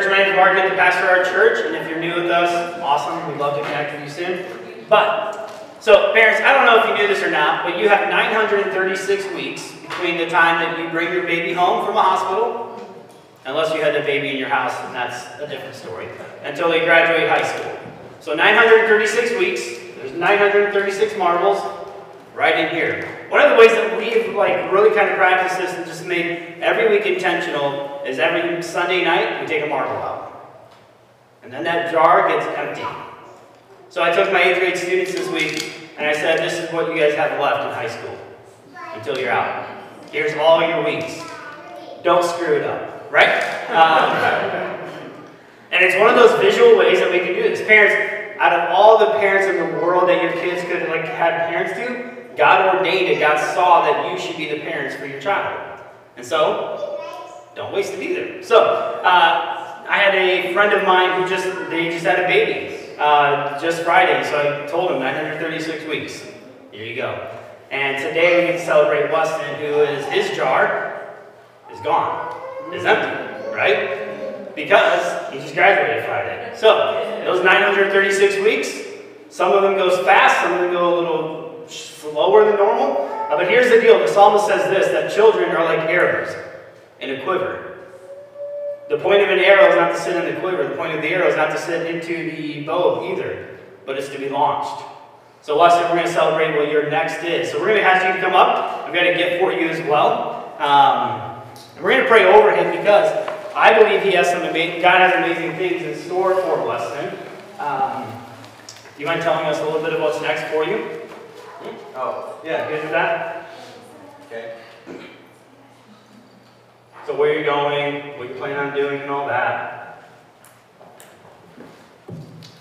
church. My name is Mark, the pastor of our church, and if you're new with us, awesome. We'd love to connect with you soon. But, so parents, I don't know if you knew this or not, but you have 936 weeks between the time that you bring your baby home from a hospital, unless you had the baby in your house, and that's a different story, until they graduate high school. So 936 weeks, there's 936 marbles right in here. One of the ways that we've like really kind of practiced this and just made every week intentional is every Sunday night we take a marble out. And then that jar gets empty. So I took my eighth grade students this week and I said, this is what you guys have left in high school until you're out. Here's all your weeks. Don't screw it up, right? Um, and it's one of those visual ways that we can do this. Parents, out of all the parents in the world that your kids could like have parents do, God ordained it. God saw that you should be the parents for your child. And so, don't waste it either. So, uh, I had a friend of mine who just, they just had a baby uh, just Friday. So I told him 936 weeks. Here you go. And today we to celebrate Weston, who is, his jar is gone, is empty, right? Because he just graduated Friday. So, those 936 weeks, some of them goes fast, some of them go a little slower than normal. Uh, but here's the deal the psalmist says this that children are like arrows in a quiver. The point of an arrow is not to sit in the quiver, the point of the arrow is not to sit into the bow either, but it's to be launched. So, Weston, we're going to celebrate what your next is. So, we're going to ask you to come up. I've got a gift for you as well. Um, we're going to pray over him because I believe he has some amazing, God has amazing things in store for Weston. Um, do you mind telling us a little bit of what's next for you? Oh, yeah, good with that? Okay. So where are you going, what you plan on doing and all that?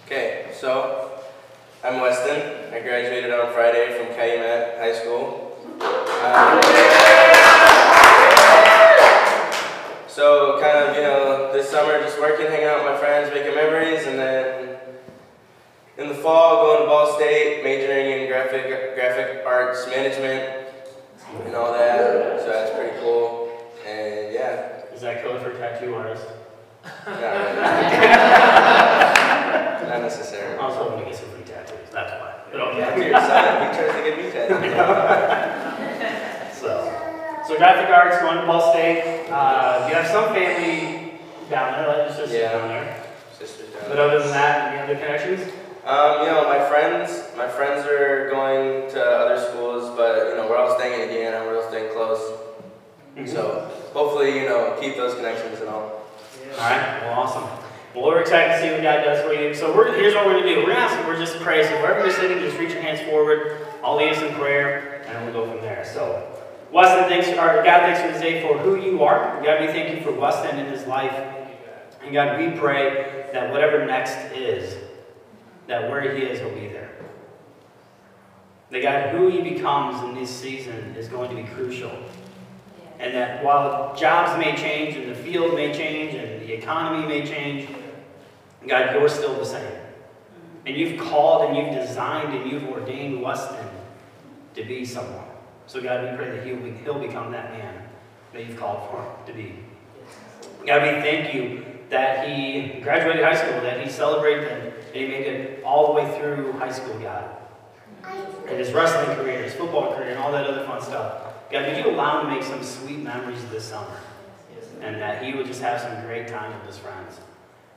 Okay, so I'm Weston. I graduated on Friday from Calumet High School. Um, so kind of, you know, this summer just working, hanging out with my friends, making memories, and then in the fall, going to Ball State, majoring in graphic graphic arts management and all that. So that's pretty cool. And yeah. Is that code for tattoo artist? Not, Not necessarily. I was hoping to get some free tattoos. That's why. But okay. Yeah, your son. He tries to get me tattoos. so, so graphic arts, going to Ball State. Uh, you have some family down there, like your sisters yeah. down there. Sisters down there. But other than that, any other connections? Um, you know, my friends, my friends are going to other schools, but you know, we're all staying in Indiana. We're all staying close. Mm-hmm. So hopefully, you know, keep those connections and all. Yeah. All right. Well, awesome. Well, we're excited to see what God does for you. So we're, here's what we're going to do. We're going to ask, we're just pray. So wherever you're sitting, just reach your hands forward. I'll lead us in prayer, and we'll go from there. So, Weston, thanks, or God, thanks for this day for who you are. God, we thank you for Weston in his life. And God, we pray that whatever next is, that where he is, he'll be there. That God, who he becomes in this season is going to be crucial. And that while jobs may change and the field may change and the economy may change, God, you're still the same. Mm-hmm. And you've called and you've designed and you've ordained Weston to be someone. So God, we pray that he'll, be, he'll become that man that you've called for him to be. God, we thank you that he graduated high school, that he celebrated and he made it all the way through high school, God. And his wrestling career, his football career, and all that other fun stuff. God, would you allow him to make some sweet memories this summer? And that he would just have some great time with his friends.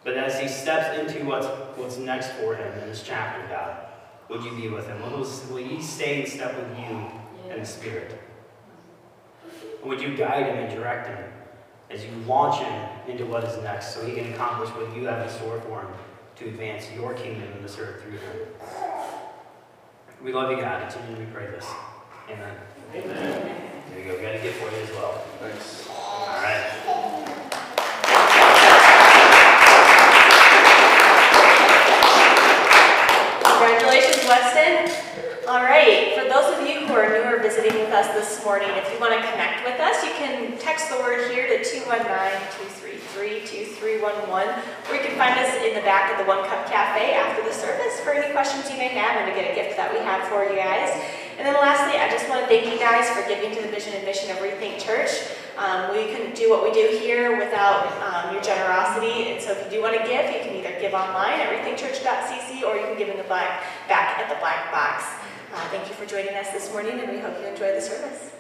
But as he steps into what's, what's next for him in this chapter, God, would you be with him? Will, will he stay in step with you in the Spirit? Would you guide him and direct him as you launch him into what is next so he can accomplish what you have in store for him to advance your kingdom in this earth through him. We love you, God. Continue to pray this. Amen. Amen. There you go. We got a gift for you as well. Thanks. All right. All right, for those of you who are new or visiting with us this morning, if you want to connect with us, you can text the word here to 219-233-2311, or you can find us in the back of the One Cup Cafe after the service for any questions you may have and to get a gift that we have for you guys. And then lastly, I just want to thank you guys for giving to the vision and mission of Rethink Church. Um, we couldn't do what we do here without um, your generosity, and so if you do want to give, you can either give online at rethinkchurch.cc or you can give in the black, back at the black box. Uh, thank you for joining us this morning, and we hope you enjoy the service.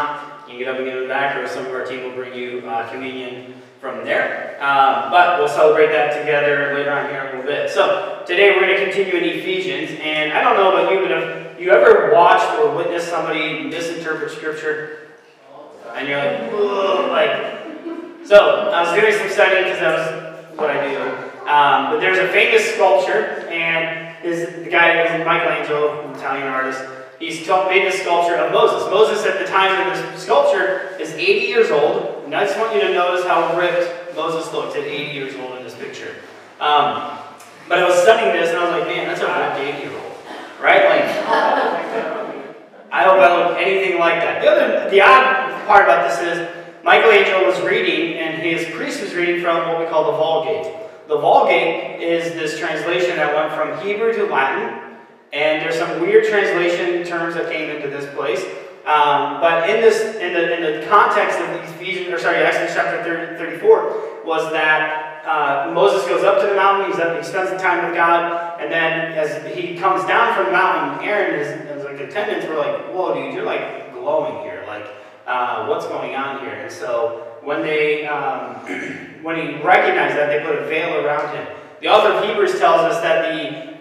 Not, you can get up and get in the back, or some of our team will bring you uh, communion from there. Um, but we'll celebrate that together later on here in a little bit. So today we're going to continue in Ephesians, and I don't know about you, but if you ever watched or witnessed somebody misinterpret Scripture? And you're like, like. So I was doing some studying because that was what I do. Um, but there's a famous sculpture, and is the guy is Michelangelo, an Italian artist. He's made this sculpture of Moses. Moses, at the time of this sculpture, is 80 years old. And I just want you to notice how ripped Moses looks at 80 years old in this picture. Um, but I was studying this, and I was like, man, that's a ripped 80 year old, right? Like, I I look anything like that. The other, the odd part about this is Michelangelo was reading, and his priest was reading from what we call the Vulgate. The Vulgate is this translation that went from Hebrew to Latin, and there's some weird translation terms that came into this place. Um, but in this, in the, in the context of Ephesians, or sorry, Exodus chapter 30, 34, was that uh, Moses goes up to the mountain, he's up, he spends time with God, and then as he comes down from the mountain, Aaron and his like attendants were like, "Whoa, dude, you're like glowing here. Like, uh, what's going on here?" And so when they um, when he recognized that, they put a veil around him. The author of Hebrews tells us that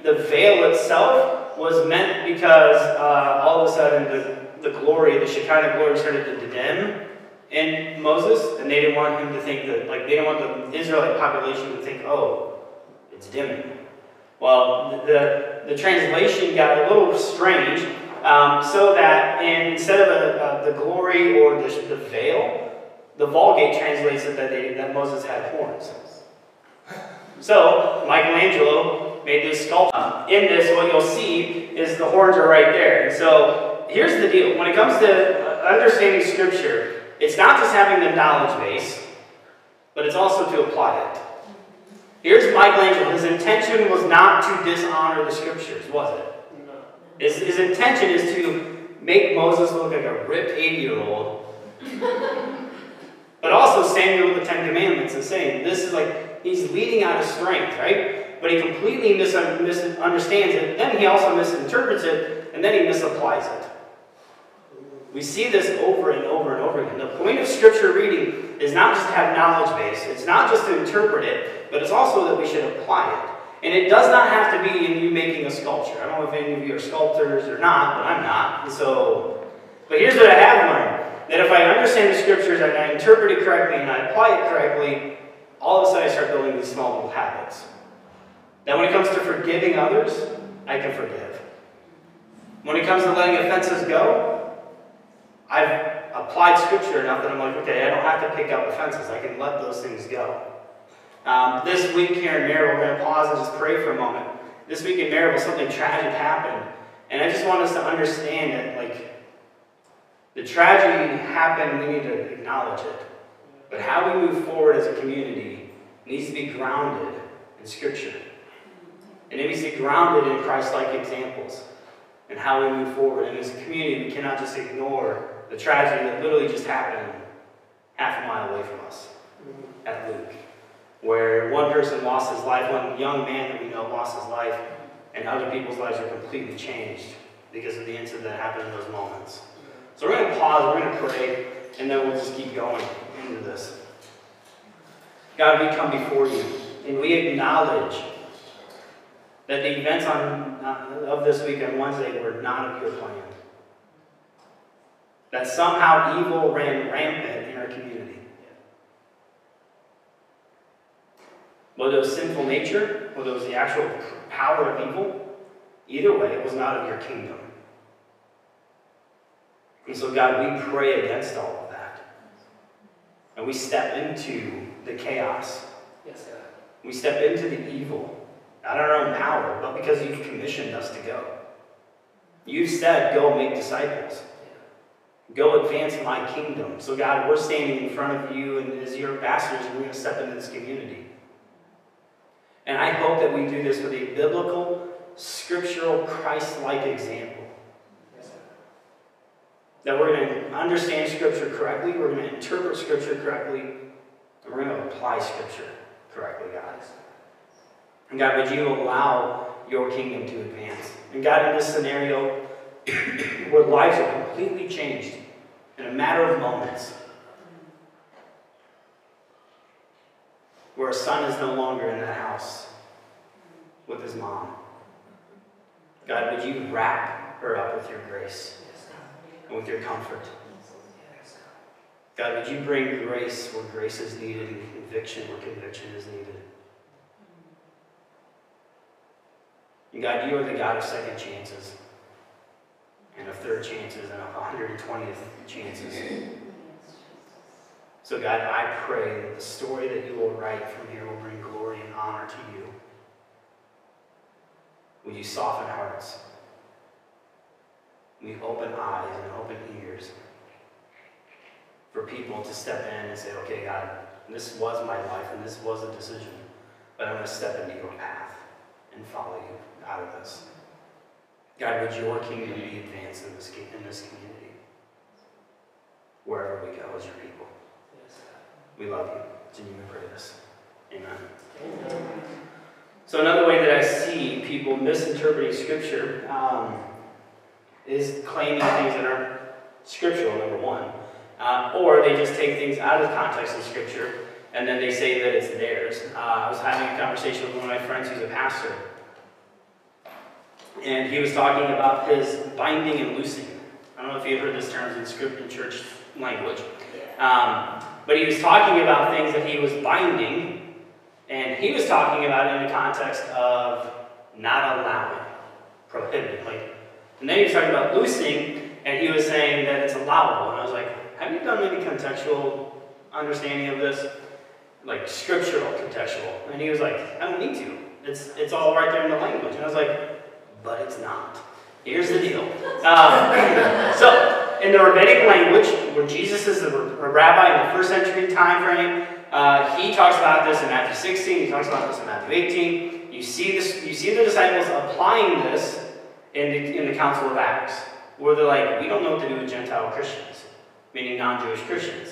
the, the veil itself was meant because uh, all of a sudden the, the glory, the Shekinah glory started to dim in Moses, and they didn't want him to think that, like, they didn't want the Israelite population to think, oh, it's dimming. Well, the, the translation got a little strange, um, so that in, instead of a, the glory or the, the veil, the Vulgate translates it that, they, that Moses had horns. So, Michelangelo made. In this, what you'll see is the horns are right there. And so, here's the deal. When it comes to understanding Scripture, it's not just having the knowledge base, but it's also to apply it. Here's Michelangelo. His intention was not to dishonor the Scriptures, was it? No. His, his intention is to make Moses look like a ripped 80 year old. but also Samuel with the Ten Commandments and saying this is like he's leading out of strength, right? But he completely misunderstands it. Then he also misinterprets it, and then he misapplies it. We see this over and over and over again. The point of scripture reading is not just to have knowledge base, it's not just to interpret it, but it's also that we should apply it. And it does not have to be in you making a sculpture. I don't know if any of you are sculptors or not, but I'm not. So, but here's what I have learned that if I understand the scriptures and I interpret it correctly and I apply it correctly, all of a sudden I start building these small little habits. Now, when it comes to forgiving others, I can forgive. When it comes to letting offenses go, I've applied scripture enough that I'm like, okay, I don't have to pick up offenses. I can let those things go. Um, this week here in Merrillville, we're going to pause and just pray for a moment. This week in Merrillville, something tragic happened. And I just want us to understand that, like, the tragedy happened, we need to acknowledge it. But how we move forward as a community needs to be grounded in Scripture. And it needs to be grounded in Christ like examples and how we move forward. And as a community, we cannot just ignore the tragedy that literally just happened half a mile away from us at Luke. where one person lost his life, one young man that we know lost his life, and other people's lives are completely changed because of the incident that happened in those moments. So we're going to pause, we're going to pray, and then we'll just keep going into this. God, we come before you, and we acknowledge that the events on, uh, of this week on Wednesday were not of your plan. That somehow evil ran rampant in our community. Whether it was sinful nature, whether it was the actual power of evil, either way, it was not of your kingdom. And so, God, we pray against all of that. And we step into the chaos. Yes, God. We step into the evil, not our own power, but because you've commissioned us to go. You've said, go make disciples. Go advance my kingdom. So, God, we're standing in front of you and as your ambassadors, we're going to step into this community. And I hope that we do this with a biblical, scriptural, Christ like example. That we're going to understand Scripture correctly, we're going to interpret Scripture correctly, and we're going to apply Scripture correctly, God. And God, would you allow your kingdom to advance? And God, in this scenario, where lives are completely changed in a matter of moments, where a son is no longer in the house with his mom. God, would you wrap her up with your grace and with your comfort? God. would you bring grace where grace is needed and conviction where conviction is needed? And God, you are the God of second chances and of third chances and of 120th chances. So, God, I pray that the story that you will write from here will bring glory and honor to you. Would you soften hearts? Will you open eyes and open ears for people to step in and say, okay, God, this was my life and this was a decision, but I'm going to step into your path and follow you out of this. God, would your kingdom be advanced in this, in this community, wherever we go as your people. We love you. It's in you we pray this. Amen. Amen. So another way that I see people misinterpreting Scripture um, is claiming things that aren't scriptural, number one. Uh, or they just take things out of the context of Scripture and then they say that it's theirs. Uh, I was having a conversation with one of my friends who's a pastor. And he was talking about his binding and loosing. I don't know if you've heard this term in script in church language. Um, but he was talking about things that he was binding, and he was talking about in the context of not allowing, prohibiting. Like, and then he was talking about loosing, and he was saying that it's allowable. And I was like, have you done any contextual understanding of this? Like scriptural contextual. And he was like, I don't need to. It's it's all right there in the language. And I was like, but it's not. Here's the deal. Um, so, in the rabbinic language, where Jesus is a rabbi in the first century time frame, uh, he talks about this in Matthew 16. He talks about this in Matthew 18. You see this. You see the disciples applying this in the, in the Council of Acts, where they're like, we don't know what to do with Gentile Christians, meaning non-Jewish Christians.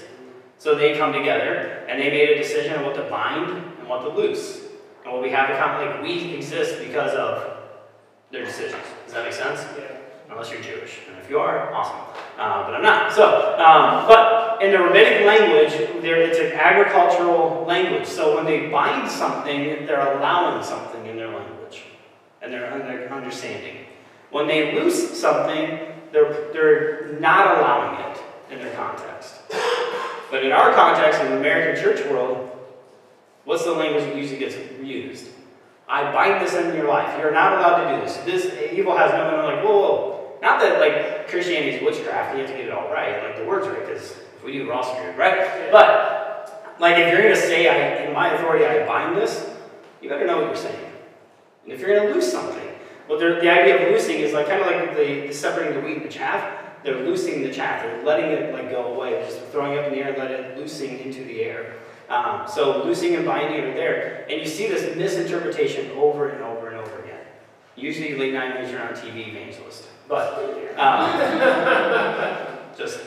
So they come together and they made a decision on what to bind and what to loose. And what we have in common, like we exist because of their decisions. Does that make sense? Yeah. Unless you're Jewish. And if you are, awesome. Uh, but I'm not. So, um, but in the rabbinic language, there, it's an agricultural language. So when they bind something, they're allowing something in their language and their, and their understanding. When they loose something, they're, they're not allowing it in their context. But in our context, in the American church world, what's the language that usually gets used? I bind this in your life. You're not allowed to do this. This evil has no. I'm like, whoa, whoa. Not that like Christianity is witchcraft. You have to get it all right, like the words right, because if we do, we're all screwed, right? But like if you're gonna say, I, in my authority, I bind this, you better know what you're saying. And if you're gonna loose something, well, the idea of loosing is like kind of like the, the separating the wheat and the chaff. They're loosing the chaff. They're letting it like go away, just throwing it up in the air, and let it loosing into the air. Um, so loosing and binding are there, and you see this misinterpretation over and over and over again. Usually late night you're on TV evangelist, but um, just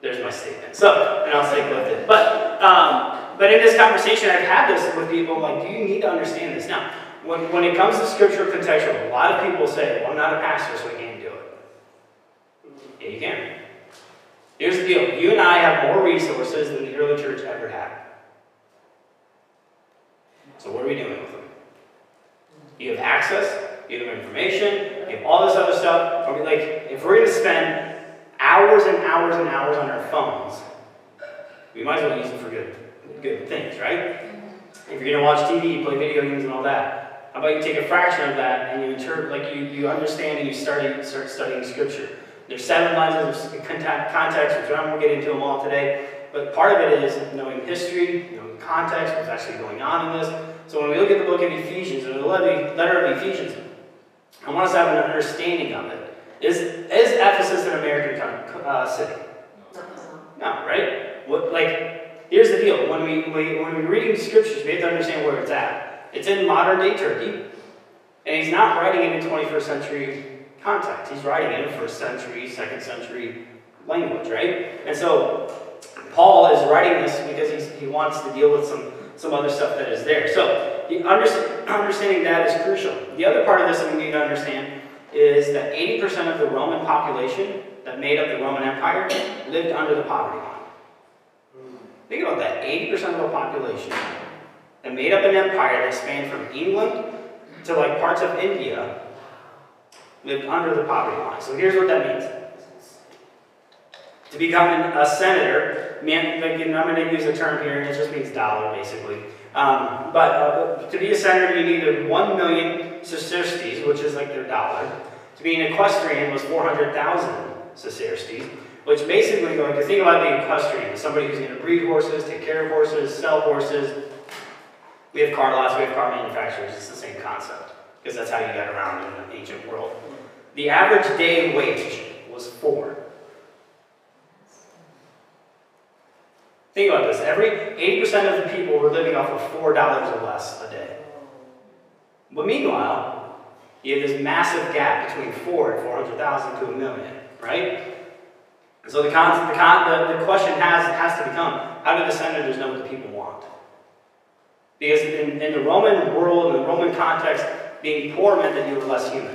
there's my statement. So, and I'll stick with it. But um, but in this conversation, I've had this with people, like, do you need to understand this? Now, when, when it comes to scripture contextual, a lot of people say, well, I'm not a pastor, so I can't do it. Yeah, you can. Here's the deal. You and I have more resources than the early church ever had. So what are we doing with them? You have access, you have information, you have all this other stuff. Like, if we're going to spend hours and hours and hours on our phones, we might as well use them for good, good things, right? If you're going to watch TV, play video games and all that, how about you take a fraction of that and you interpret, like you, you understand and you start, start studying scripture. There's seven lenses of context, which I won't get into them all today, but part of it is knowing history, knowing context, what's actually going on in this. So when we look at the book of Ephesians, or the letter of Ephesians, I want us to have an understanding of it. Is, is Ephesus an American uh, city? No, right? What, like, here's the deal. When we, we when we're reading scriptures, we have to understand where it's at. It's in modern day Turkey, and he's not writing it in 21st century context. He's writing it in first century, second century language, right? And so Paul is writing this because he wants to deal with some, some other stuff that is there. So understanding that is crucial. The other part of this that we need to understand is that 80% of the Roman population that made up the Roman Empire lived under the poverty line. Think about that 80% of the population that made up an empire that spanned from England to like parts of India lived under the poverty line. So here's what that means. To become a senator, man, like, I'm going to use a term here, and it just means dollar basically. Um, but uh, to be a senator, you needed 1 million sesterces, which is like their dollar. To be an equestrian was 400,000 sesterces, which basically, like, to think about the equestrian, somebody who's going to breed horses, take care of horses, sell horses. We have car lots, we have car manufacturers, it's the same concept, because that's how you got around in the ancient world. The average day wage was four. Think about this. Every 80% of the people were living off of $4 or less a day. But meanwhile, you have this massive gap between 4 and 400,000 to a million, right? So the, con- the, con- the, the question has, has to become, how do the senators know what the people want? Because in, in the Roman world, in the Roman context, being poor meant that you were less human.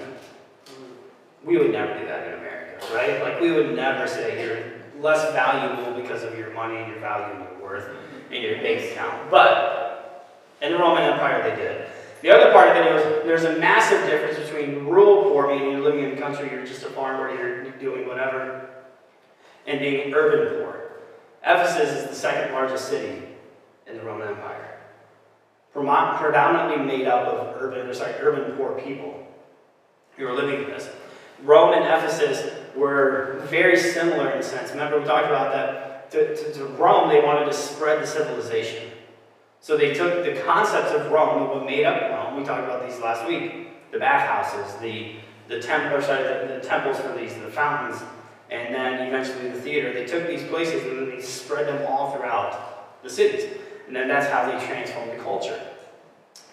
We would never do that in America, right? Like we would never say you're less valuable because of your money and your value and your worth and your bank account. But in the Roman Empire, they did. The other part of it is there's a massive difference between rural poor, meaning you're living in the country, you're just a farmer, you're doing whatever, and being urban poor. Ephesus is the second largest city in the Roman Empire, predominantly made up of urban, or sorry, urban poor people who are living in this. Rome and Ephesus were very similar in a sense. Remember, we talked about that. To, to, to, Rome, they wanted to spread the civilization. So they took the concepts of Rome, what made up Rome. We talked about these last week: the bathhouses, the the temple, or sorry, the, the temples for these, the fountains, and then eventually the theater. They took these places and then they spread them all throughout the cities, and then that's how they transformed the culture.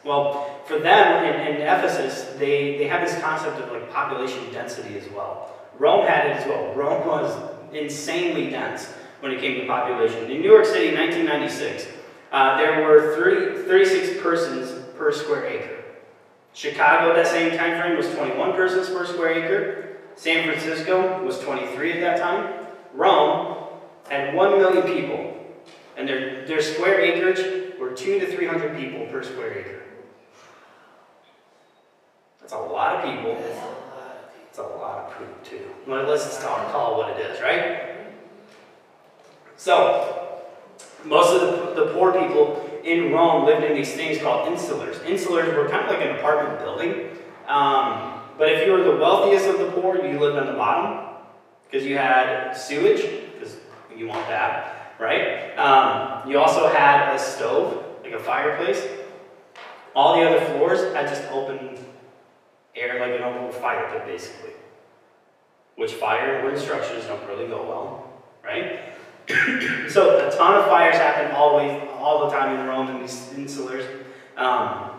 Well, for them in, in, Ephesus, they, they had this concept of like population density as well. Rome had it as well. Rome was insanely dense when it came to population. In New York City, 1996, uh, there were 30, 36 persons per square acre. Chicago, at that same time frame, was 21 persons per square acre. San Francisco was 23 at that time. Rome had 1 million people, and their, their square acreage were 2 to 300 people per square acre. That's a lot of people. It's a lot of poop, too. Well, let's just call, it what it is, right? So, most of the, the poor people in Rome lived in these things called insulars. Insulars were kind of like an apartment building. Um, but if you were the wealthiest of the poor, you lived on the bottom because you had sewage, because you want that, right? Um, you also had a stove, like a fireplace. All the other floors had just open air like an open fire pit, basically. Which fire and wind structures don't really go well, right? so a ton of fires happen always, all the time in Rome in these insulars. Um,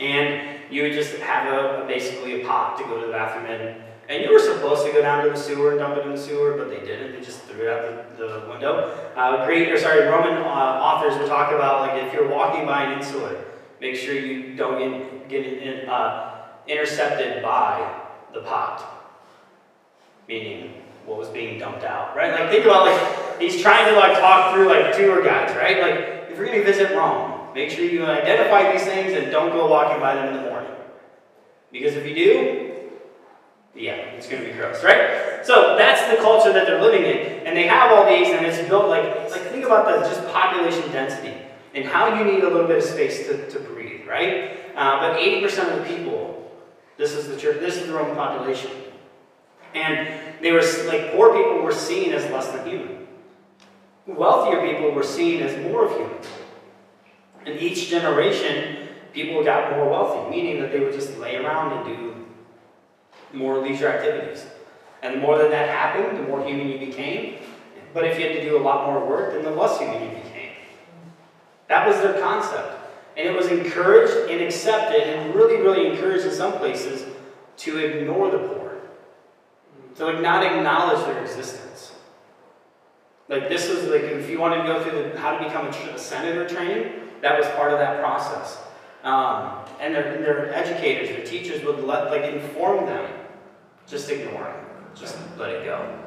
and you would just have a, basically a pot to go to the bathroom in, And you were supposed to go down to the sewer and dump it in the sewer, but they didn't. They just threw it out the, the window. Uh, Greek, or sorry, Roman uh, authors would talk about like if you're walking by an insular, make sure you don't get, get in, uh, intercepted by the pot, meaning what was being dumped out, right? Like think about like he's trying to like talk through like tour guides, right? Like if you're to visit Rome, make sure you identify these things and don't go walking by them in the morning, because if you do, yeah, it's to be gross, right? So that's the culture that they're living in, and they have all these, and it's built like like think about the just population density and how you need a little bit of space to, to breathe, right? Uh, but 80% of the people, this is the church, this is the Roman population, and they were like poor people were seen as less than human. Wealthier people were seen as more of human. And each generation, people got more wealthy, meaning that they would just lay around and do more leisure activities. And the more that that happened, the more human you became. But if you had to do a lot more work, then the less human you became. That was their concept. And it was encouraged and accepted, and really, really encouraged in some places, to ignore the poor. To not acknowledge their existence. Like this was like if you wanted to go through the how to become a, a senator training, that was part of that process. Um, and their, their educators, their teachers would let like inform them, just ignore it, just let it go.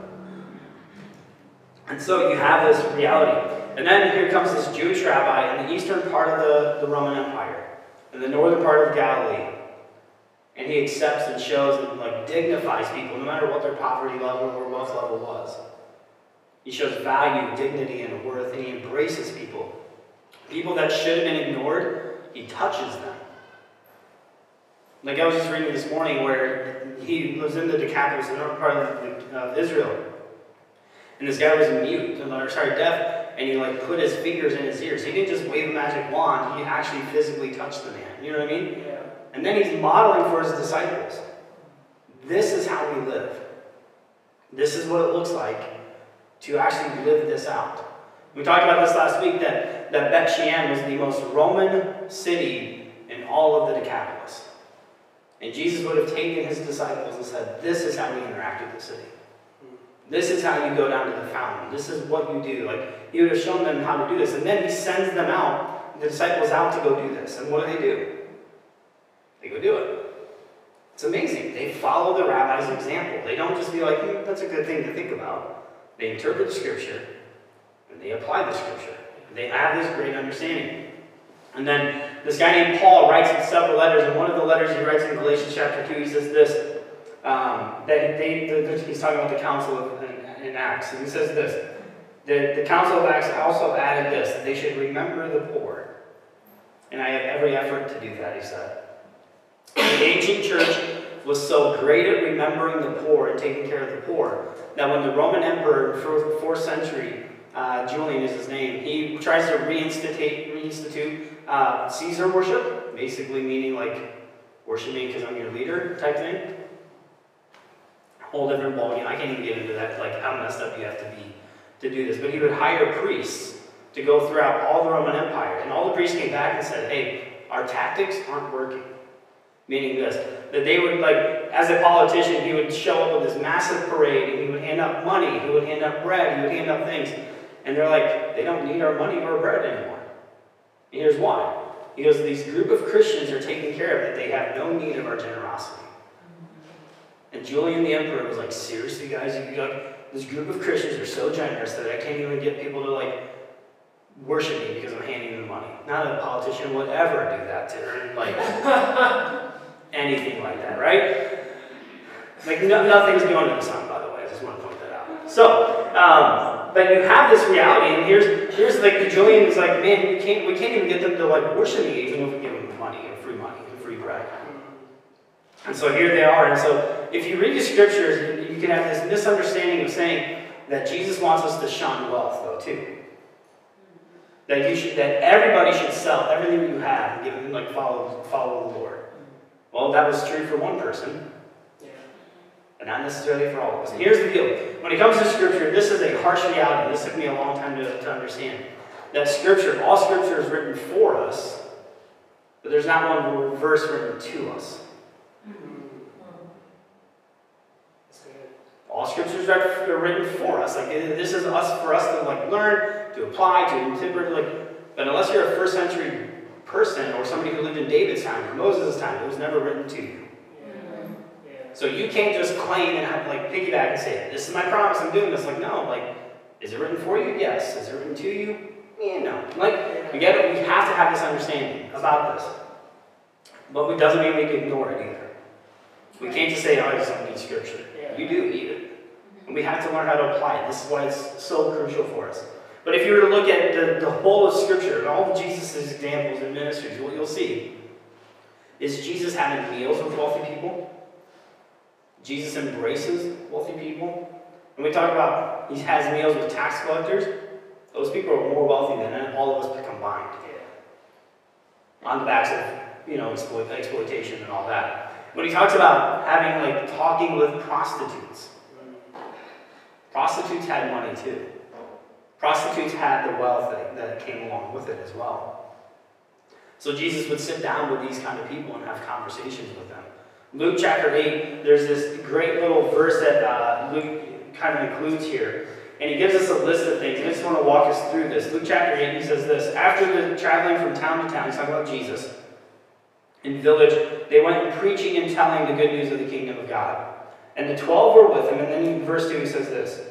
And so you have this reality. And then here comes this Jewish rabbi in the eastern part of the, the Roman Empire, in the northern part of Galilee. And he accepts and shows and like dignifies people, no matter what their poverty level or wealth level was. He shows value, dignity, and worth, and he embraces people. People that should have been ignored, he touches them. Like I was just reading this morning where he was in the Decapolis, the northern part of Israel. And this guy was mute, or sorry, deaf, and he like put his fingers in his ears. He didn't just wave a magic wand, he actually physically touched the man. You know what I mean? Yeah. And then he's modeling for his disciples. This is how we live. This is what it looks like to actually live this out. We talked about this last week that, that Bet Shean was the most Roman city in all of the Decapolis. And Jesus would have taken his disciples and said, This is how we interact with the city. This is how you go down to the fountain. This is what you do. Like, he would have shown them how to do this. And then he sends them out, the disciples out to go do this. And what do they do? They go do it. It's amazing. They follow the rabbi's example. They don't just be like, hmm, that's a good thing to think about. They interpret the scripture and they apply the scripture. They have this great understanding. And then this guy named Paul writes in several letters, and one of the letters he writes in Galatians chapter 2, he says this that they, the, he's talking about the council of, in, in Acts, and he says this the, the council of Acts also added this that they should remember the poor. And I have every effort to do that, he said. The ancient church was so great at remembering the poor and taking care of the poor that when the Roman emperor in the fourth century, uh, Julian is his name, he tries to reinstitute, reinstitute uh, Caesar worship, basically meaning like worship me because I'm your leader type thing. Whole different ballgame. I can't even get into that, like how messed up you have to be to do this. But he would hire priests to go throughout all the Roman Empire, and all the priests came back and said, "Hey, our tactics aren't working." Meaning this, that they would like, as a politician, he would show up with this massive parade, and he would hand out money, he would hand out bread, he would hand out things, and they're like, they don't need our money or bread anymore. And here's why. He goes, these group of Christians are taken care of that they have no need of our generosity. And Julian the emperor was like, seriously, guys, you got this group of Christians are so generous that I can't even get people to like worship me because I'm handing them money. Not a politician would ever do that to earn like anything like that, right? Like no, nothing's going to the sun, by the way. I just want to point that out. So, um, but you have this reality, and here's here's like the Julian is like, man, we can't we can't even get them to like worship me, even if we give them money and free money and free bread. And so here they are. And so if you read the scriptures, you can have this misunderstanding of saying that Jesus wants us to shun wealth, though, too. That you should, that everybody should sell everything you have and give them like follow follow the Lord. Well, that was true for one person, Yeah. but not necessarily for all of us. And here's the deal: when it comes to Scripture, this is a harsh reality. This took me a long time to, to understand. That Scripture, all Scripture is written for us, but there's not one verse written to us. Mm-hmm. All scriptures are written for us. Like this is us for us to like learn, to apply, to interpret. Like, but unless you're a first century person or somebody who lived in David's time or Moses' time, it was never written to you. So you can't just claim and have, like piggyback and say, "This is my promise. I'm doing this." Like no, like is it written for you? Yes. Is it written to you? Yeah, no. Like we get it. We have to have this understanding about this, but it doesn't mean we can ignore it either. We can't just say, "Oh, I just don't need scripture." Yeah. You do need it. We have to learn how to apply it. This is why it's so crucial for us. But if you were to look at the, the whole of Scripture and all of Jesus' examples and ministries, what you'll see is Jesus having meals with wealthy people. Jesus embraces wealthy people. And we talk about he has meals with tax collectors. Those people are more wealthy than all of us combined. On the backs of, you know, exploit, exploitation and all that. When he talks about having, like, talking with prostitutes, Prostitutes had money too. Prostitutes had the wealth that, that came along with it as well. So Jesus would sit down with these kind of people and have conversations with them. Luke chapter 8, there's this great little verse that uh, Luke kind of includes here. And he gives us a list of things. I just want to walk us through this. Luke chapter 8, he says this After the traveling from town to town, he's talking about Jesus, in village, they went preaching and telling the good news of the kingdom of God. And the twelve were with him. And then in verse 2 he says this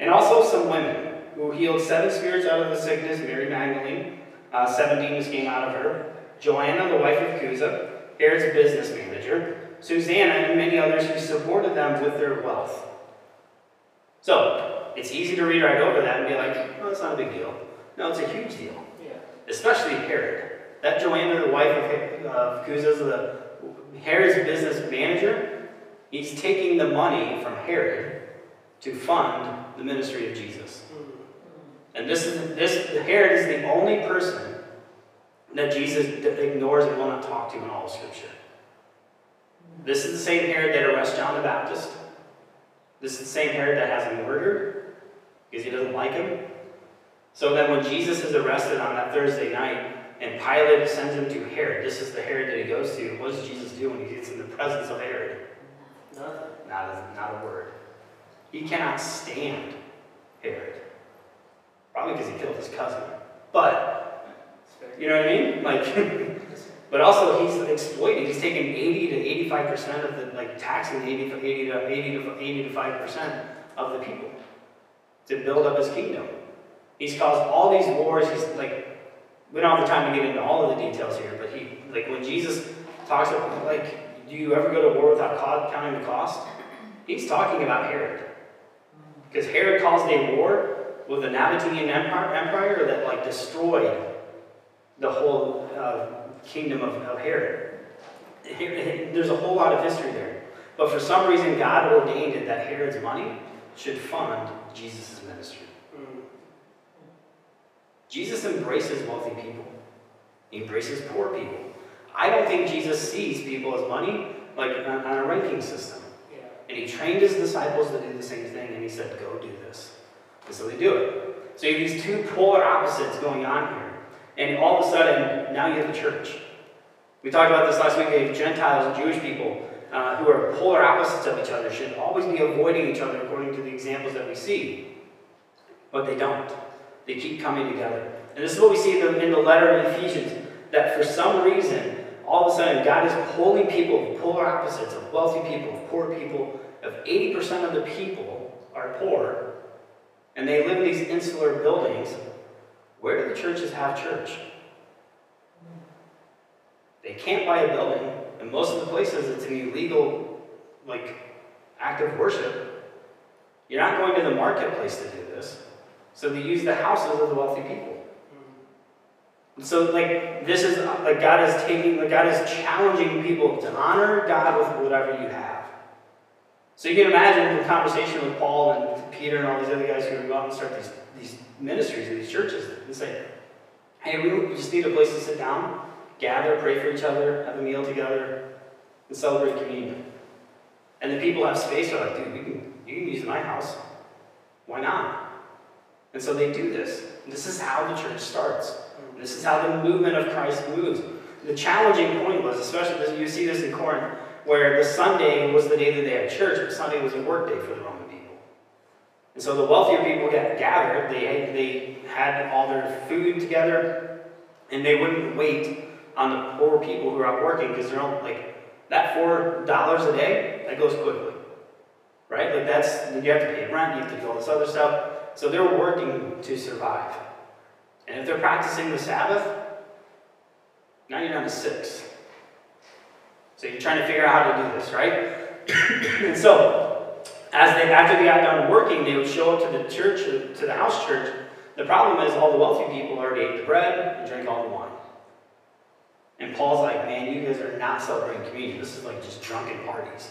And also some women who healed seven spirits out of the sickness Mary Magdalene, uh, seven demons came out of her, Joanna, the wife of Cusa, Herod's business manager, Susanna, and many others who supported them with their wealth. So, it's easy to read right over that and be like, oh, it's not a big deal. No, it's a huge deal, Yeah. especially Herod. That Joanna, the wife of, of Cusa's, the Herod's business manager, he's taking the money from Herod to fund the ministry of Jesus. Mm-hmm. And this is this Herod is the only person that Jesus ignores and will not talk to in all of Scripture. This is the same Herod that arrests John the Baptist. This is the same Herod that has him murdered because he doesn't like him. So then when Jesus is arrested on that Thursday night and Pilate sends him to Herod, this is the Herod that he goes to. What does Jesus do when he gets in the presence of Herod? Nothing. Not a, not a word. He cannot stand Herod. Probably because he killed his cousin. But, you know what I mean? Like, but also he's exploiting. He's taking 80 to 85% of the, like, taxing 80, 80 to 80 to 80 to 5% of the people to build up his kingdom. He's caused all these wars. He's like, we don't have the time to get into all of the details here, but he, like, when Jesus talks about, like, do you ever go to war without counting the cost? He's talking about Herod. Because Herod caused a war with the Nabatean Empire, empire that like destroyed the whole uh, kingdom of, of Herod. There's a whole lot of history there. But for some reason, God ordained it that Herod's money should fund Jesus' ministry. Mm. Jesus embraces wealthy people. He embraces poor people. I don't think Jesus sees people as money like on, on a ranking system. Yeah. And he trained his disciples to do the same thing, said, Go do this. And so they do it. So you have these two polar opposites going on here. And all of a sudden, now you have the church. We talked about this last week. Have Gentiles and Jewish people uh, who are polar opposites of each other, should always be avoiding each other according to the examples that we see. But they don't. They keep coming together. And this is what we see in the, letter of Ephesians that for some reason, all of a sudden, God is pulling people polar opposites, of wealthy people, of poor people, of 80% of the people are poor, and they live in these insular buildings. Where do the churches have church? They can't buy a building, and most of the places it's an illegal, like, act of worship. You're not going to the marketplace to do this. So they use the houses of the wealthy people. And so, like, this is, like, God is taking, like, God is challenging people to honor God with whatever you have. So you can imagine the conversation with Paul and Peter and all these other guys who are going and start these, these ministries and these churches and say, hey, we we just need a place to sit down, gather, pray for each other, have a meal together, and celebrate communion. And the people have space, they're like, dude, you can, you can use my house. Why not? And so they do this. This is how the church starts. This is how the movement of Christ moves. The challenging point was, especially you see this in Corinth, where the Sunday was the day that they had church, but Sunday was a work day for the Roman people. And so the wealthier people get gathered, they, they had all their food together, and they wouldn't wait on the poor people who are out working because they're all like that four dollars a day that goes quickly, right? Like that's you have to pay rent, you have to do all this other stuff. So they're working to survive. And if they're practicing the Sabbath, now you're down to six. So you're trying to figure out how to do this, right? and so, as they after they got done working, they would show up to the church, to the house church. The problem is all the wealthy people already ate the bread and drank all the wine. And Paul's like, man, you guys are not celebrating communion. This is like just drunken parties.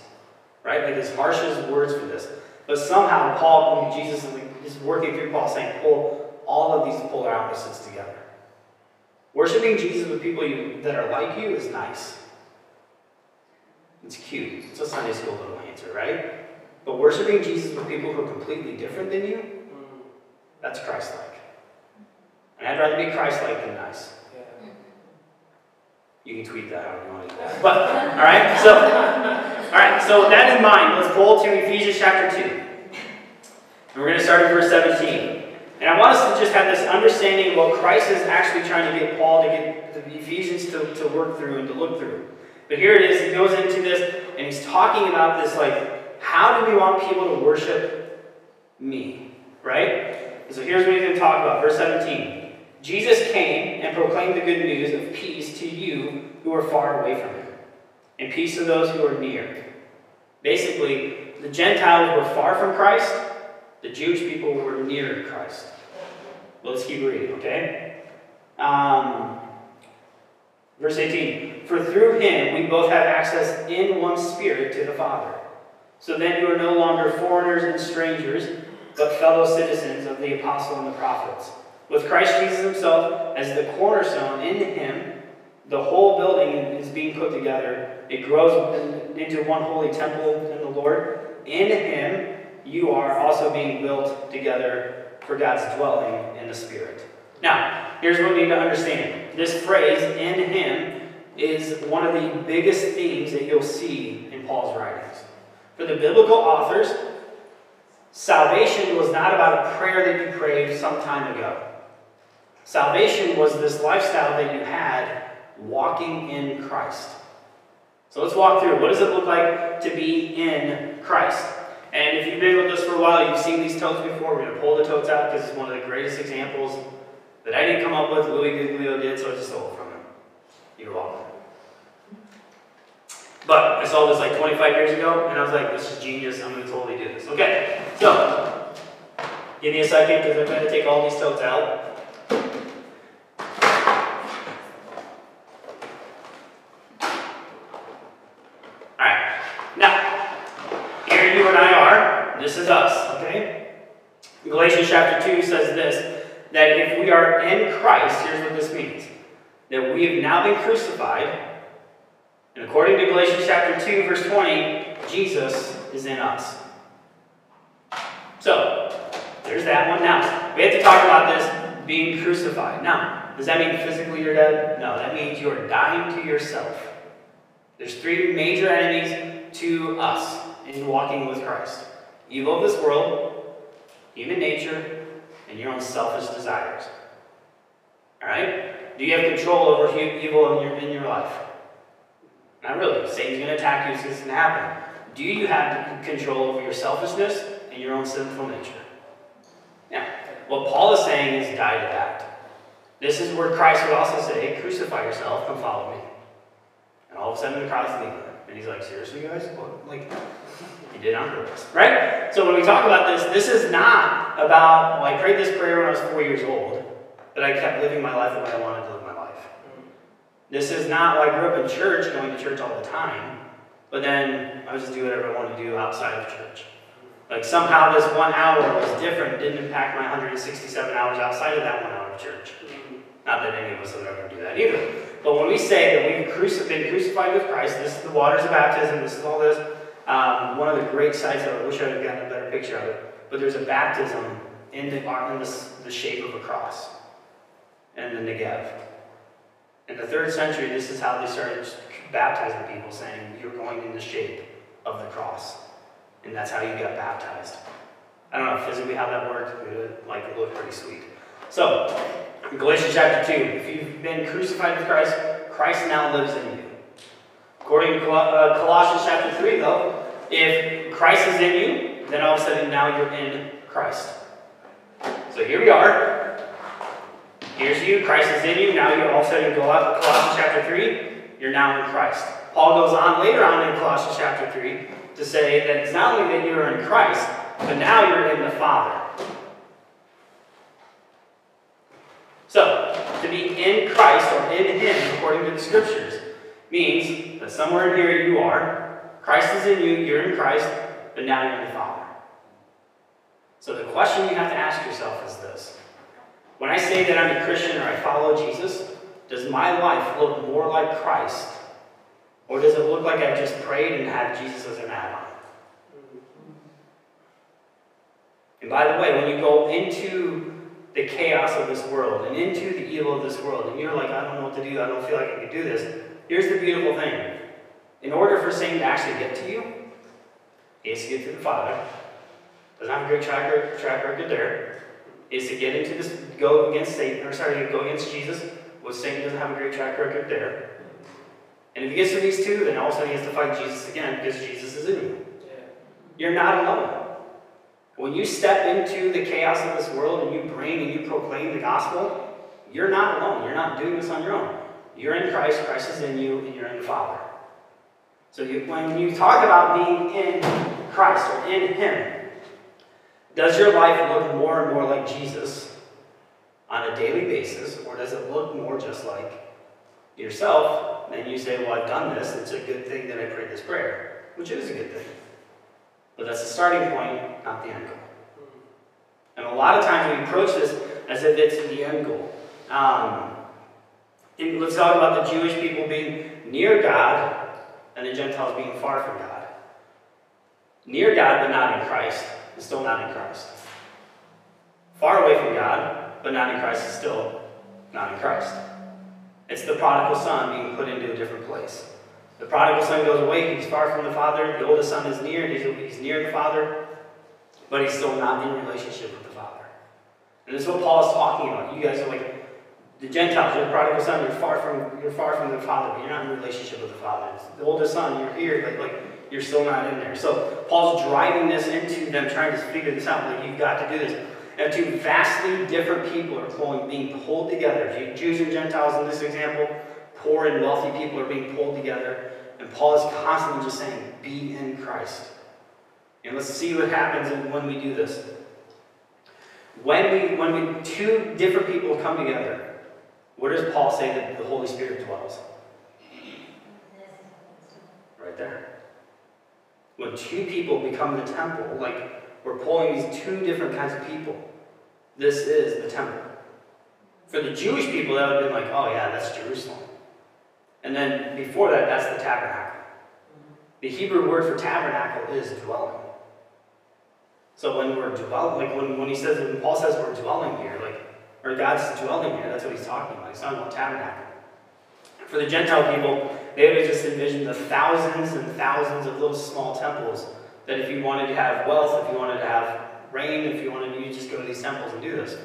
Right? Like his harshest words for this. But somehow Paul, Jesus is working through Paul saying, pull all of these polar opposites together. Worshipping Jesus with people you, that are like you is nice. It's cute. It's a Sunday school little answer, right? But worshiping Jesus with people who are completely different than you, that's Christ-like. And I'd rather be Christ-like than nice. You can tweet that however you want to do that. But, all right, so, all right, so that in mind, let's pull to Ephesians chapter 2. And we're going to start in verse 17. And I want us to just have this understanding of what Christ is actually trying to get Paul to get the Ephesians to, to work through and to look through. But here it is, he goes into this, and he's talking about this, like, how do we want people to worship me? Right? And so here's what he's going to talk about, verse 17. Jesus came and proclaimed the good news of peace to you who are far away from him, and peace to those who are near. Basically, the Gentiles were far from Christ, the Jewish people were near Christ. Let's keep reading, okay? Um, verse 18 For through him we both have access in one spirit to the Father. So then you are no longer foreigners and strangers, but fellow citizens of the apostle and the prophets with Christ Jesus himself as the cornerstone, in him, the whole building is being put together. It grows into one holy temple in the Lord. In him, you are also being built together for God's dwelling in the Spirit. Now, here's what we need to understand. This phrase, in him, is one of the biggest themes that you'll see in Paul's writings. For the biblical authors, salvation was not about a prayer that you prayed some time ago. Salvation was this lifestyle that you had walking in Christ. So let's walk through. What does it look like to be in Christ? And if you've been with us for a while, you've seen these totes before. We're going to pull the totes out because it's one of the greatest examples that I didn't come up with. Louis Giglio did, so I just stole it from him. You're welcome. But I saw this like 25 years ago, and I was like, this is genius. I'm going to totally do this. Okay, so give me a second because I'm going to take all these totes out. Alright, now, here you and I are, this is us, okay? Galatians chapter 2 says this that if we are in Christ, here's what this means that we have now been crucified, according to Galatians chapter 2, verse 20, Jesus is in us. So, there's that one. Now, we have to talk about this being crucified. Now, does that mean physically you're dead? No, that means you're dying to yourself. There's three major enemies to us in walking with Christ evil of this world, human nature, and your own selfish desires. Alright? Do you have control over evil in your, in your life? Not really. Satan's going to attack you, so it's going to happen. Do you have control over your selfishness and your own sinful nature? Now, what Paul is saying is die to that. This is where Christ would also say, hey, crucify yourself, come follow me. And all of a sudden the crowd's leaving. And he's like, seriously, guys? What? Like, he did on purpose, right? So when we talk about this, this is not about, well, I prayed this prayer when I was four years old, but I kept living my life the way I wanted to live. This is not, well, I grew up in church, going to church all the time, but then I would just do whatever I wanted to do outside of church. Like somehow this one hour was different, didn't impact my 167 hours outside of that one hour of church. Not that any of us would ever do that either. But when we say that we've been crucified with Christ, this is the waters of baptism, this is all this, um, one of the great sights I wish I had gotten a better picture of it, but there's a baptism in the, in the, the shape of a cross, and the Negev. In the third century, this is how they started baptizing people, saying, You're going in the shape of the cross. And that's how you got baptized. I don't know physically how that worked, but it like it looked pretty sweet. So, Galatians chapter 2, if you've been crucified with Christ, Christ now lives in you. According to uh, Colossians chapter 3, though, if Christ is in you, then all of a sudden now you're in Christ. So here we are. Here's you, Christ is in you. Now you're all of a sudden go out Colossians chapter 3, you're now in Christ. Paul goes on later on in Colossians chapter 3 to say that it's not only that you are in Christ, but now you're in the Father. So, to be in Christ or in Him, according to the Scriptures, means that somewhere in here you are, Christ is in you, you're in Christ, but now you're in the Father. So the question you have to ask yourself is this. When I say that I'm a Christian or I follow Jesus, does my life look more like Christ? Or does it look like I've just prayed and had Jesus as an add-on? And by the way, when you go into the chaos of this world and into the evil of this world, and you're like, I don't know what to do, I don't feel like I can do this, here's the beautiful thing. In order for Satan to actually get to you, he has to get to the Father. Doesn't have a great track track record there. Is to get into this, go against Satan, or sorry, go against Jesus, which Satan doesn't have a great track record there. And if he gets to these two, then all of a sudden he has to fight Jesus again because Jesus is in you. You're not alone. When you step into the chaos of this world and you bring and you proclaim the gospel, you're not alone. You're not doing this on your own. You're in Christ, Christ is in you, and you're in the Father. So you, when you talk about being in Christ or in Him, does your life look more and more like Jesus on a daily basis, or does it look more just like yourself? And you say, Well, I've done this. It's a good thing that I prayed this prayer, which is a good thing. But that's the starting point, not the end goal. And a lot of times we approach this as if it's the end goal. Um, let's talk about the Jewish people being near God and the Gentiles being far from God. Near God, but not in Christ, still not in Christ. Far away from God, but not in Christ, is still not in Christ. It's the prodigal son being put into a different place. The prodigal son goes away, he's far from the father. The oldest son is near, he's, near the father, but he's still not in relationship with the father. And this is what Paul is talking about. You guys are like the Gentiles, you're the prodigal son, you're far from you're far from the father, but you're not in relationship with the father. It's the oldest son, you're here, like you're still not in there. So Paul's driving this into them trying to figure this out. Like you've got to do this. And two vastly different people are pulling, being pulled together. Jews and Gentiles in this example, poor and wealthy people are being pulled together. And Paul is constantly just saying, be in Christ. And let's see what happens when we do this. When we when we two different people come together, where does Paul say that the Holy Spirit dwells? Right there. When two people become the temple, like we're pulling these two different kinds of people, this is the temple. For the Jewish people, that would have been like, oh yeah, that's Jerusalem. And then before that, that's the tabernacle. The Hebrew word for tabernacle is dwelling. So when we're dwelling, like when, when he says, when Paul says we're dwelling here, like, or God's dwelling here, that's what he's talking about. He's talking about tabernacle. For the Gentile people, they would just envisioned the thousands and thousands of little small temples that if you wanted to have wealth, if you wanted to have rain, if you wanted to, you just go to these temples and do this.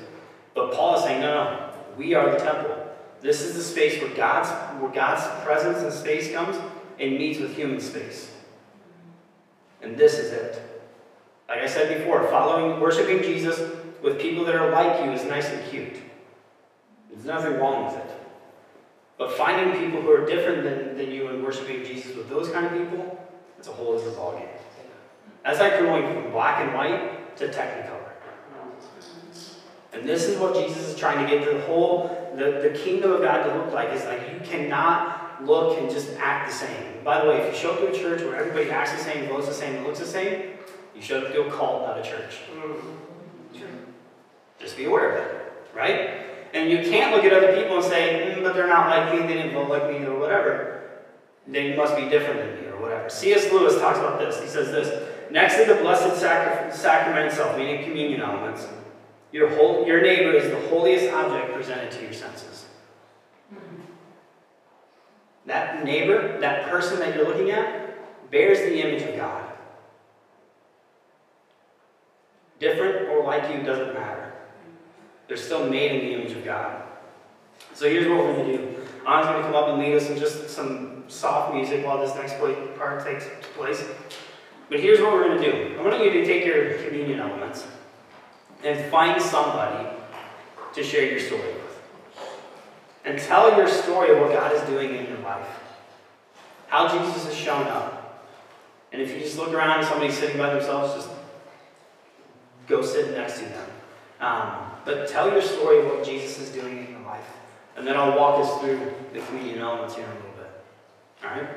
But Paul is saying, no, no, we are the temple. This is the space where God's, where God's presence and space comes and meets with human space. And this is it. Like I said before, following, worshiping Jesus with people that are like you is nice and cute. There's nothing wrong with it. But finding people who are different than, than you and worshiping Jesus with those kind of people, it's a whole other ballgame. That's like going from black and white to technicolor. And this is what Jesus is trying to get the whole, the, the kingdom of God to look like. Is like you cannot look and just act the same. By the way, if you show up to a church where everybody acts the same, votes the same, and looks the same, you showed up to a cult, not a church. Mm-hmm. Just be aware of that, right? And you can't look at other people and say, mm, but they're not like me, they didn't vote like me, or whatever. They must be different than me, or whatever. C.S. Lewis talks about this. He says this Next to the blessed sacra- sacrament itself, meaning communion elements, your, whole, your neighbor is the holiest object presented to your senses. That neighbor, that person that you're looking at, bears the image of God. Different or like you doesn't matter. They're still made in the image of God. So here's what we're going to do. Anna's going to come up and lead us in just some soft music while this next part takes place. But here's what we're going to do. I want you to take your communion elements and find somebody to share your story with. And tell your story of what God is doing in your life. How Jesus has shown up. And if you just look around and somebody's sitting by themselves, just go sit next to them. Um, but tell your story of what Jesus is doing in your life. And then I'll walk us through the communion elements here in a little bit. All right?